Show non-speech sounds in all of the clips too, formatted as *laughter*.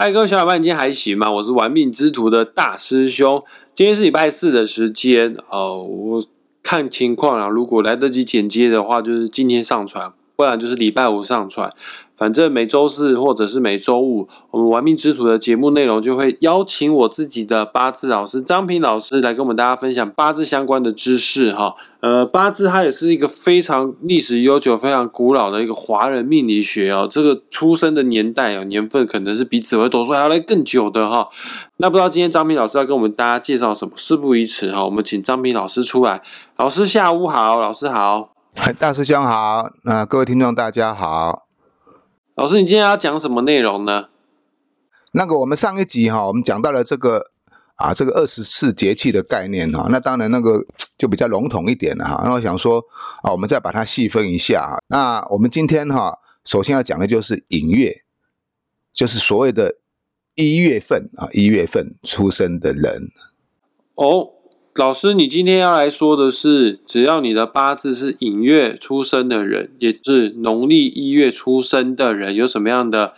嗨，各位小伙伴，今天还行吗？我是玩命之徒的大师兄。今天是礼拜四的时间哦，我看情况啊，如果来得及剪接的话，就是今天上传，不然就是礼拜五上传。反正每周四或者是每周五，我们玩命之徒的节目内容就会邀请我自己的八字老师张平老师来跟我们大家分享八字相关的知识哈。呃，八字它也是一个非常历史悠久、非常古老的一个华人命理学哦。这个出生的年代哦，年份可能是比紫微斗数还要来更久的哈。那不知道今天张平老师要跟我们大家介绍什么？事不宜迟哈，我们请张平老师出来。老师下午好，老师好，*laughs* 大师兄好，那各位听众大家好。老师，你今天要讲什么内容呢？那个，我们上一集哈，我们讲到了这个啊，这个二十四节气的概念哈。那当然，那个 *tsk* 就比较笼统一点了哈。那我想说啊，我们再把它细分一下。那我们今天哈，首先要讲的就是寅月，就是所谓的一月份啊，一月份出生的人哦。老师，你今天要来说的是，只要你的八字是寅月出生的人，也是农历一月出生的人，有什么样的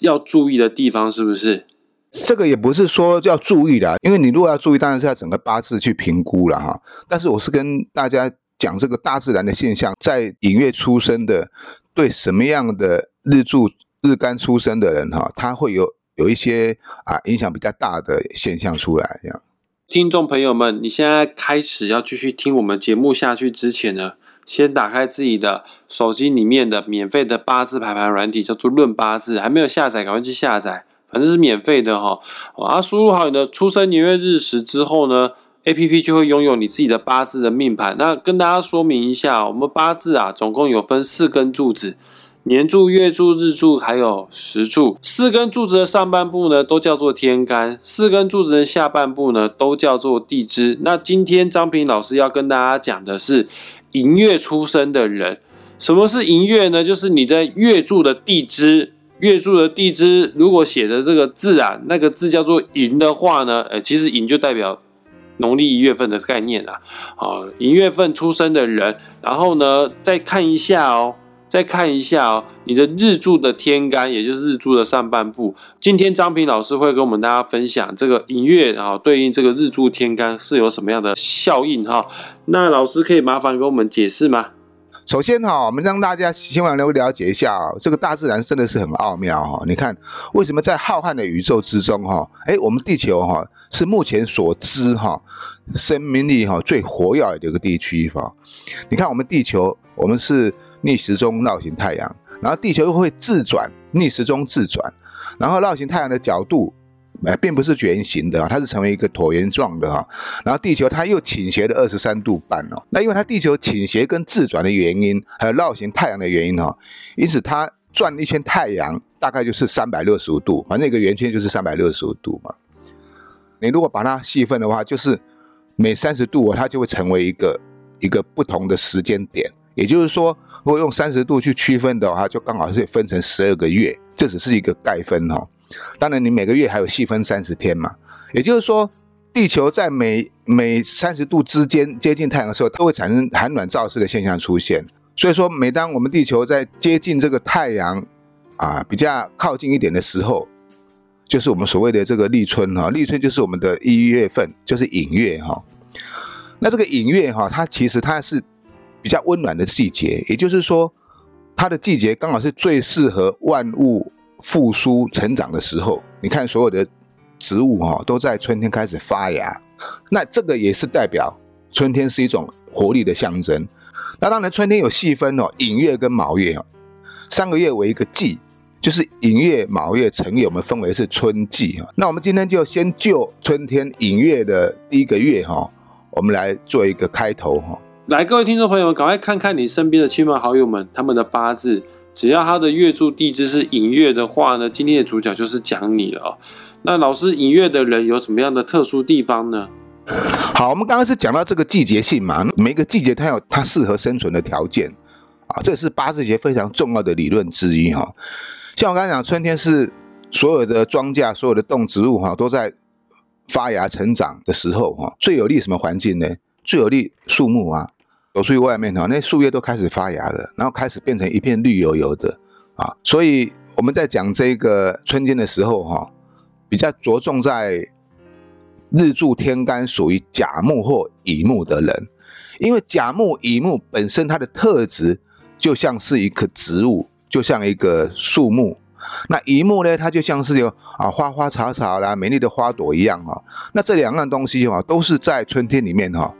要注意的地方？是不是？这个也不是说要注意的，因为你如果要注意，当然是要整个八字去评估了哈。但是我是跟大家讲这个大自然的现象，在寅月出生的，对什么样的日柱日干出生的人哈，他会有有一些啊影响比较大的现象出来这样。听众朋友们，你现在开始要继续听我们节目下去之前呢，先打开自己的手机里面的免费的八字排盘软体，叫做论八字，还没有下载，赶快去下载，反正是免费的哈。啊，输入好你的出生年月日时之后呢，A P P 就会拥有你自己的八字的命盘。那跟大家说明一下，我们八字啊，总共有分四根柱子。年柱、月柱、日柱，还有时柱，四根柱子的上半部呢，都叫做天干；四根柱子的下半部呢，都叫做地支。那今天张平老师要跟大家讲的是寅月出生的人。什么是寅月呢？就是你在月柱的地支，月柱的地支如果写的这个字啊，那个字叫做寅的话呢，呃，其实寅就代表农历一月份的概念啦。好，寅月份出生的人，然后呢，再看一下哦。再看一下哦，你的日柱的天干，也就是日柱的上半部。今天张平老师会跟我们大家分享这个寅月啊，对应这个日柱天干是有什么样的效应哈？那老师可以麻烦给我们解释吗？首先哈，我们让大家希望能够了解一下啊，这个大自然真的是很奥妙哈。你看，为什么在浩瀚的宇宙之中哈，哎，我们地球哈是目前所知哈生命力哈最活跃的一个地区哈。你看我们地球，我们是。逆时钟绕行太阳，然后地球又会自转，逆时钟自转，然后绕行太阳的角度，哎，并不是圆形的它是成为一个椭圆状的哈。然后地球它又倾斜了二十三度半哦。那因为它地球倾斜跟自转的原因，还有绕行太阳的原因哈，因此它转一圈太阳大概就是三百六十五度，反正一个圆圈就是三百六十五度嘛。你如果把它细分的话，就是每三十度它就会成为一个一个不同的时间点。也就是说，如果用三十度去区分的话，就刚好是分成十二个月，这只是一个概分哈。当然，你每个月还有细分三十天嘛。也就是说，地球在每每三十度之间接近太阳的时候，都会产生寒暖燥湿的现象出现。所以说，每当我们地球在接近这个太阳啊比较靠近一点的时候，就是我们所谓的这个立春哈。立春就是我们的一月份，就是寅月哈。那这个寅月哈，它其实它是。比较温暖的季节，也就是说，它的季节刚好是最适合万物复苏成长的时候。你看，所有的植物哈都在春天开始发芽，那这个也是代表春天是一种活力的象征。那当然，春天有细分哦，寅月跟卯月哦，三个月为一个季，就是寅月、卯月、辰月，我们分为是春季哈。那我们今天就先就春天寅月的第一个月哈，我们来做一个开头哈。来，各位听众朋友们，赶快看看你身边的亲朋好友们，他们的八字，只要他的月柱地支是寅月的话呢，今天的主角就是讲你了。那老师，寅月的人有什么样的特殊地方呢？好，我们刚刚是讲到这个季节性嘛，每个季节它有它适合生存的条件啊，这是八字节非常重要的理论之一哈。像我刚才讲，春天是所有的庄稼、所有的动植物哈都在发芽成长的时候哈，最有利什么环境呢？最有利树木啊。走出去外面哈，那树叶都开始发芽了，然后开始变成一片绿油油的啊。所以我们在讲这个春天的时候哈，比较着重在日柱天干属于甲木或乙木的人，因为甲木、乙木本身它的特质就像是一棵植物，就像一个树木。那乙木呢，它就像是有啊花花草草啦、美丽的花朵一样哈。那这两样东西哈，都是在春天里面哈，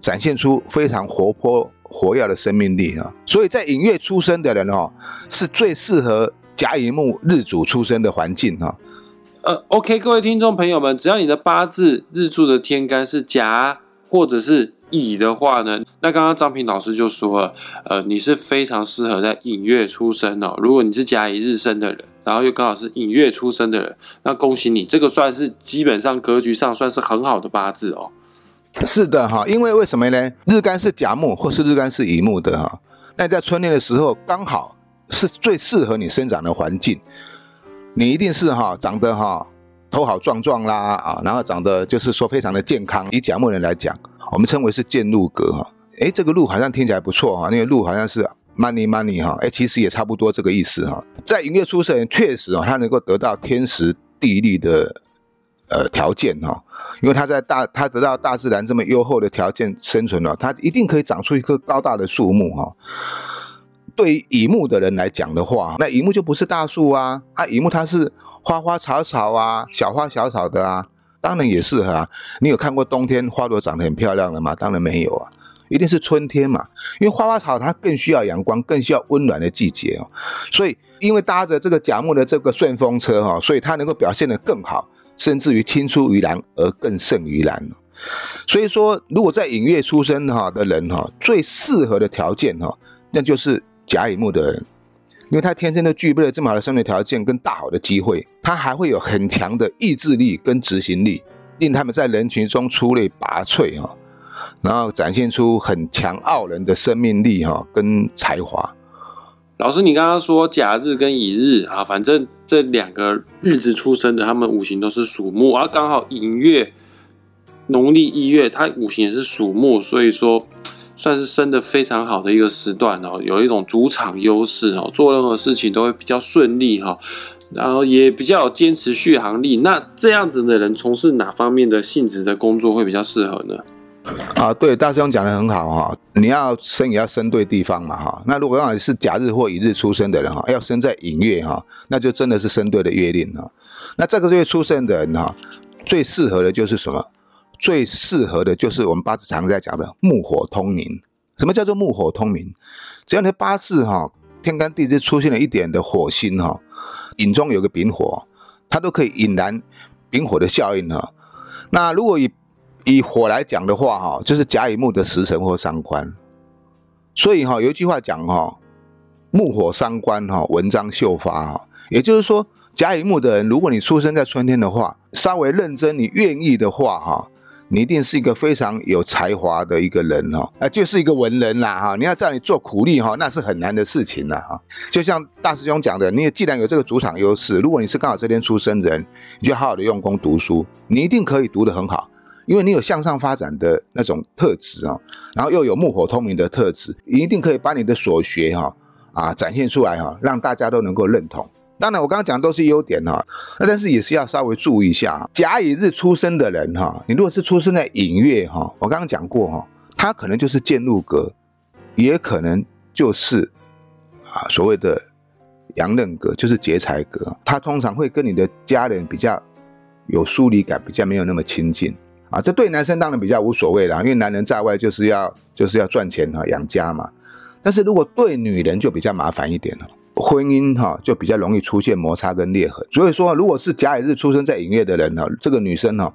展现出非常活泼活跃的生命力啊。所以在寅月出生的人哦，是最适合甲乙木日主出生的环境哈。呃，OK，各位听众朋友们，只要你的八字日柱的天干是甲或者是乙的话呢，那刚刚张平老师就说，呃，你是非常适合在寅月出生哦。如果你是甲乙日生的人，然后又刚好是寅月出生的人，那恭喜你，这个算是基本上格局上算是很好的八字哦。是的哈，因为为什么呢？日干是甲木或是日干是乙木的哈，那在春天的时候刚好是最适合你生长的环境。你一定是哈长得哈头好壮壮啦啊，然后长得就是说非常的健康。以甲木人来讲，我们称为是健禄格哈。哎，这个禄好像听起来不错哈，那个禄好像是 money money 哈。哎，其实也差不多这个意思哈。在寅月出生确实哦，他能够得到天时地利的呃条件哈，因为他在大他得到大自然这么优厚的条件生存了，他一定可以长出一棵高大的树木哈。对于乙木的人来讲的话，那乙木就不是大树啊，啊，乙木它是花花草草啊，小花小草的啊，当然也适合啊。你有看过冬天花朵长得很漂亮的吗？当然没有啊，一定是春天嘛，因为花花草它更需要阳光，更需要温暖的季节哦。所以，因为搭着这个甲木的这个顺风车哈，所以它能够表现得更好，甚至于青出于蓝而更胜于蓝。所以说，如果在寅月出生哈的人哈，最适合的条件哈，那就是。甲乙木的人，因为他天生都具备了这么好的生存条件跟大好的机会，他还会有很强的意志力跟执行力，令他们在人群中出类拔萃哈，然后展现出很强傲人的生命力哈跟才华。老师，你刚刚说甲日跟乙日啊，反正这两个日子出生的，他们五行都是属木，而刚好寅月农历一月，它五行也是属木，所以说。算是生的非常好的一个时段哦，有一种主场优势哦，做任何事情都会比较顺利哈，然后也比较有坚持续航力。那这样子的人从事哪方面的性质的工作会比较适合呢？啊，对，大师兄讲的很好哈，你要生也要生对地方嘛哈。那如果刚好是甲日或乙日出生的人哈，要生在寅月哈，那就真的是生对的月令哈。那这个月出生的人哈，最适合的就是什么？最适合的就是我们八字常在讲的木火通明。什么叫做木火通明？只要你八字哈天干地支出现了一点的火星哈，引中有个丙火，它都可以引燃丙火的效应哈。那如果以以火来讲的话哈，就是甲乙木的时辰或伤官。所以哈有一句话讲哈，木火伤官哈，文章秀发哈。也就是说，甲乙木的人，如果你出生在春天的话，稍微认真，你愿意的话哈。你一定是一个非常有才华的一个人哦，啊，就是一个文人啦哈！你要叫你做苦力哈，那是很难的事情了哈。就像大师兄讲的，你既然有这个主场优势，如果你是刚好这边出生人，你就好好的用功读书，你一定可以读得很好，因为你有向上发展的那种特质啊，然后又有木火通明的特质，一定可以把你的所学哈啊展现出来哈，让大家都能够认同。当然，我刚刚讲的都是优点哈，那但是也是要稍微注意一下，甲乙日出生的人哈，你如果是出生在寅月哈，我刚刚讲过哈，他可能就是见禄格，也可能就是啊所谓的阳刃格，就是劫财格，他通常会跟你的家人比较有疏离感，比较没有那么亲近啊。这对男生当然比较无所谓啦，因为男人在外就是要就是要赚钱哈，养家嘛。但是如果对女人就比较麻烦一点了。婚姻哈就比较容易出现摩擦跟裂痕，所以说如果是甲乙日出生在寅月的人哈，这个女生哈，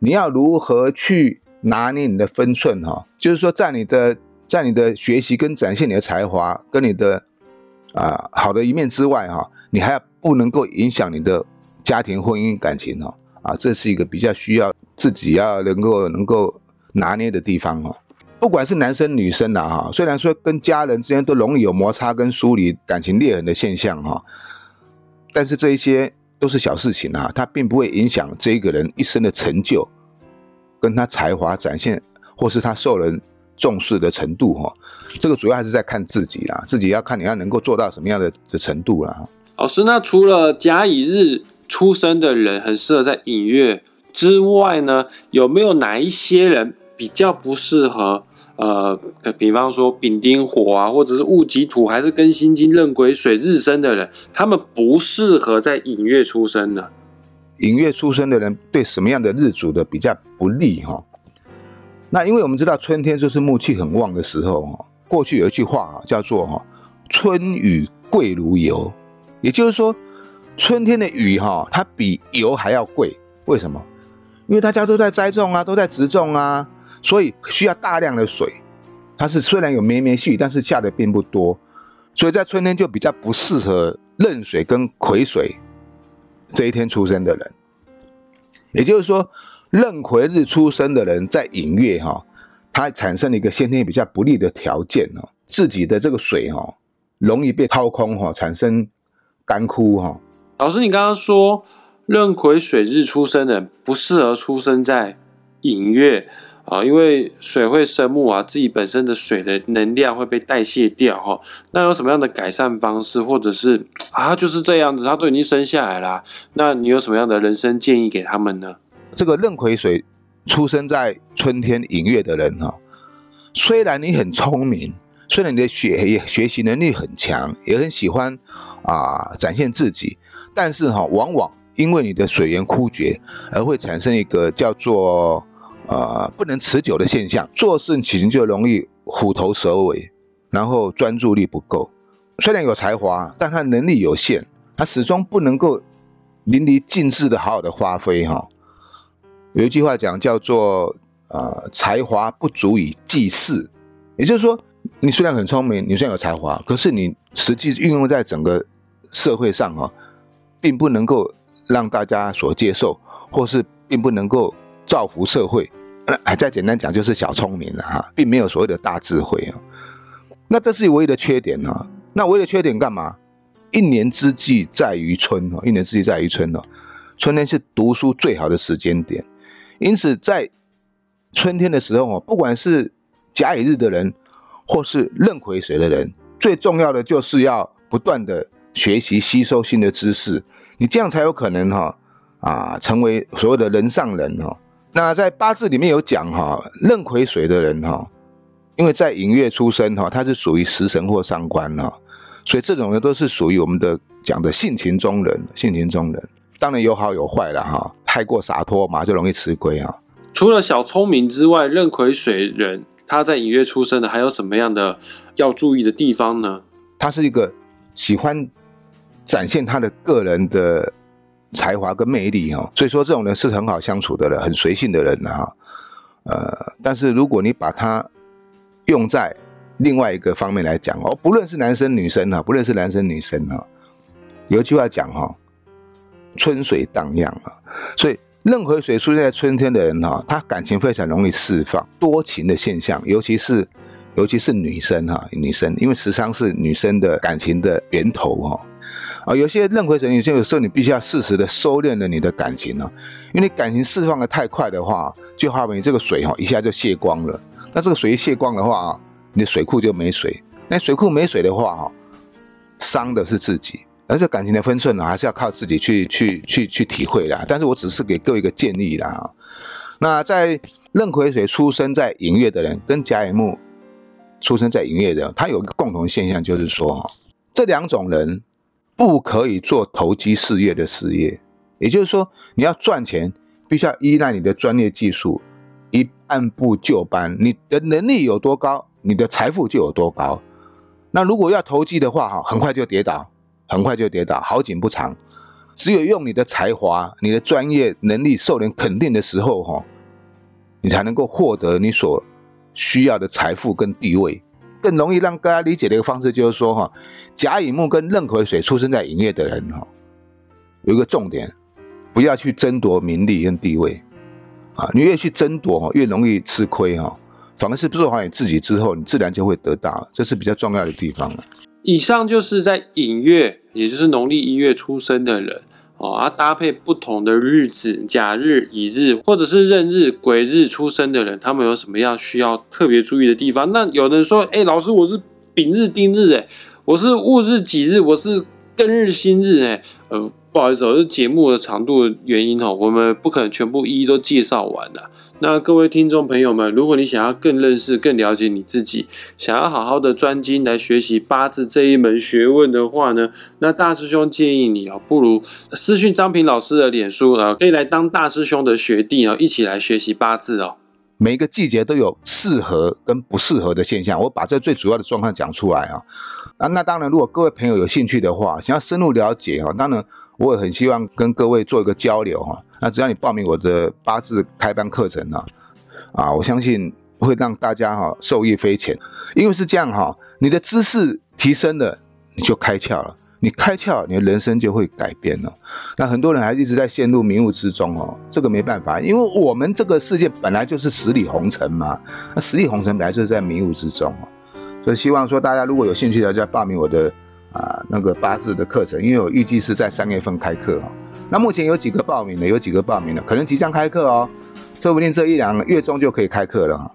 你要如何去拿捏你的分寸哈？就是说在你的在你的学习跟展现你的才华跟你的啊好的一面之外哈，你还要不能够影响你的家庭婚姻感情哈啊，这是一个比较需要自己要能够能够拿捏的地方哦。不管是男生女生呐，哈，虽然说跟家人之间都容易有摩擦跟疏离、感情裂痕的现象哈，但是这一些都是小事情啊，它并不会影响这一个人一生的成就，跟他才华展现或是他受人重视的程度哈。这个主要还是在看自己啦，自己要看你要能够做到什么样的的程度啦。老师，那除了甲乙日出生的人很适合在寅月之外呢，有没有哪一些人比较不适合？呃，比方说丙丁火啊，或者是戊己土，还是跟辛金壬癸水日生的人，他们不适合在寅月出生的。寅月出生的人对什么样的日主的比较不利哈？那因为我们知道春天就是木气很旺的时候哈。过去有一句话啊叫做哈“春雨贵如油”，也就是说春天的雨哈，它比油还要贵。为什么？因为大家都在栽种啊，都在植种啊。所以需要大量的水，它是虽然有绵绵细雨，但是下的并不多，所以在春天就比较不适合壬水跟癸水这一天出生的人。也就是说，壬癸日出生的人在寅月哈，它产生了一个先天比较不利的条件哦，自己的这个水哈容易被掏空哈，产生干枯哈。老师，你刚刚说壬癸水日出生的人不适合出生在寅月。啊，因为水会生木啊，自己本身的水的能量会被代谢掉哈。那有什么样的改善方式，或者是啊就是这样子，他都已经生下来了，那你有什么样的人生建议给他们呢？这个壬癸水出生在春天寅月的人哈，虽然你很聪明，虽然你的学学习能力很强，也很喜欢啊展现自己，但是哈，往往因为你的水源枯竭，而会产生一个叫做。呃，不能持久的现象，做事情就容易虎头蛇尾，然后专注力不够。虽然有才华，但他能力有限，他始终不能够淋漓尽致的好好的发挥哈。有一句话讲叫做呃，才华不足以济世，也就是说，你虽然很聪明，你虽然有才华，可是你实际运用在整个社会上啊，并不能够让大家所接受，或是并不能够造福社会。还再简单讲，就是小聪明了哈，并没有所谓的大智慧啊。那这是唯一的缺点呢。那唯一的缺点干嘛？一年之计在于春哦，一年之计在于春哦。春天是读书最好的时间点，因此在春天的时候哦，不管是甲乙日的人，或是壬癸水的人，最重要的就是要不断的学习吸收新的知识，你这样才有可能哈啊，成为所谓的人上人哈。那在八字里面有讲哈，壬癸水的人哈，因为在寅月出生哈，他是属于食神或伤官哈，所以这种人都是属于我们的讲的性情中人，性情中人，当然有好有坏了哈，太过洒脱嘛就容易吃亏啊。除了小聪明之外，壬癸水人他在寅月出生的，还有什么样的要注意的地方呢？他是一个喜欢展现他的个人的。才华跟魅力哈，所以说这种人是很好相处的人，很随性的人呢哈。呃，但是如果你把它用在另外一个方面来讲哦，不论是男生女生哈，不论是男生女生哈，有一句话讲哈，春水荡漾啊。所以任何水出现在春天的人哈，他感情非常容易释放，多情的现象，尤其是尤其是女生哈，女生，因为时常是女生的感情的源头哈。啊有些任回神，有些有时候你必须要适时的收敛了你的感情呢，因为你感情释放的太快的话，就好比你这个水哈，一下就泄光了。那这个水一泄光的话啊，你的水库就没水。那水库没水的话哈，伤的是自己。而且感情的分寸呢，还是要靠自己去去去去体会的。但是我只是给各位一个建议啦。那在任癸水出生在寅月的人，跟甲乙木出生在寅月的，他有一个共同现象，就是说，这两种人。不可以做投机事业的事业，也就是说，你要赚钱，必须要依赖你的专业技术，一按部就班。你的能力有多高，你的财富就有多高。那如果要投机的话，哈，很快就跌倒，很快就跌倒，好景不长。只有用你的才华、你的专业能力受人肯定的时候，哈，你才能够获得你所需要的财富跟地位。更容易让大家理解的一个方式就是说，哈，甲乙木跟壬癸水出生在寅月的人，哈，有一个重点，不要去争夺名利跟地位，啊，你越去争夺，越容易吃亏，哈，反而是做好你自己之后，你自然就会得到，这是比较重要的地方了以上就是在寅月，也就是农历一月出生的人。哦，啊，搭配不同的日子，甲日、乙日，或者是壬日、癸日出生的人，他们有什么样需要特别注意的地方？那有人说，哎，老师，我是丙日、丁日，哎，我是戊日、己日，我是更日新日哎，呃，不好意思哦，这节目的长度的原因哦，我们不可能全部一一都介绍完的。那各位听众朋友们，如果你想要更认识、更了解你自己，想要好好的专精来学习八字这一门学问的话呢，那大师兄建议你哦，不如私讯张平老师的脸书啊，可以来当大师兄的学弟哦，一起来学习八字哦。每一个季节都有适合跟不适合的现象，我把这最主要的状况讲出来啊。啊，那当然，如果各位朋友有兴趣的话，想要深入了解啊，当然我也很希望跟各位做一个交流哈。那只要你报名我的八字开班课程呢，啊，我相信会让大家哈受益匪浅。因为是这样哈，你的知识提升了，你就开窍了，你开窍，你的人生就会改变了。那很多人还一直在陷入迷雾之中哦，这个没办法，因为我们这个世界本来就是十里红尘嘛，那十里红尘本来就是在迷雾之中哦，所以希望说大家如果有兴趣的，就要报名我的啊那个八字的课程，因为我预计是在三月份开课。那目前有几个报名的，有几个报名的，可能即将开课哦，说不定这一两个月中就可以开课了。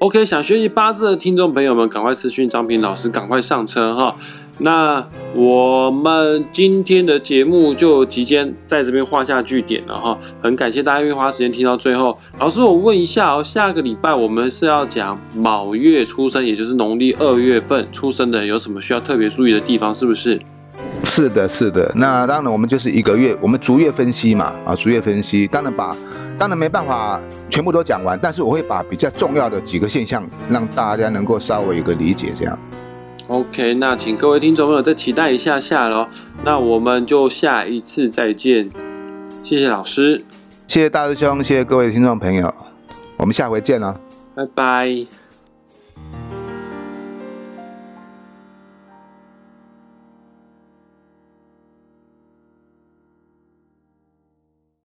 OK，想学习八字的听众朋友们，赶快私讯张平老师，赶快上车哈。那我们今天的节目就提前在这边画下句点了哈。很感谢大家愿意花时间听到最后。老师，我问一下哦，下个礼拜我们是要讲卯月出生，也就是农历二月份出生的，有什么需要特别注意的地方？是不是？是的，是的。那当然，我们就是一个月，我们逐月分析嘛，啊，逐月分析。当然把，当然没办法全部都讲完，但是我会把比较重要的几个现象，让大家能够稍微有个理解，这样。OK，那请各位听众朋友再期待一下下喽。那我们就下一次再见，谢谢老师，谢谢大师兄，谢谢各位听众朋友，我们下回见了，拜拜。